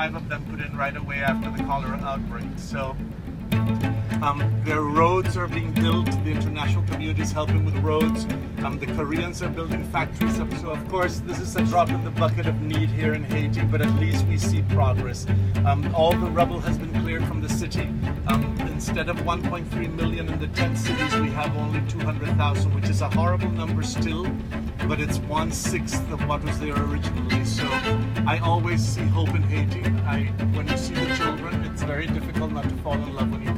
five of them put in right away after the cholera outbreak. So um, their roads are being built. The international community is helping with roads. Um, the Koreans are building factories. Up. So of course, this is a drop in the bucket of need here in Haiti, but at least we see progress. Um, all the rubble has been cleared from the city. Um, instead of 1.3 million in the 10 cities, we have only 200,000, which is a horrible number still, but it's one sixth of what was there originally. So I always see hope in Haiti. I, when you see the children, it's very difficult not to fall in love when you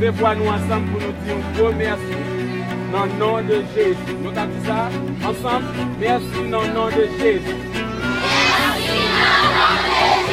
leve pou an nou ansam pou nou diyon pou mersi nan nan de Jezi. Nou ta di sa, ansam, mersi nan nan de Jezi. Mersi nan nan de Jezi.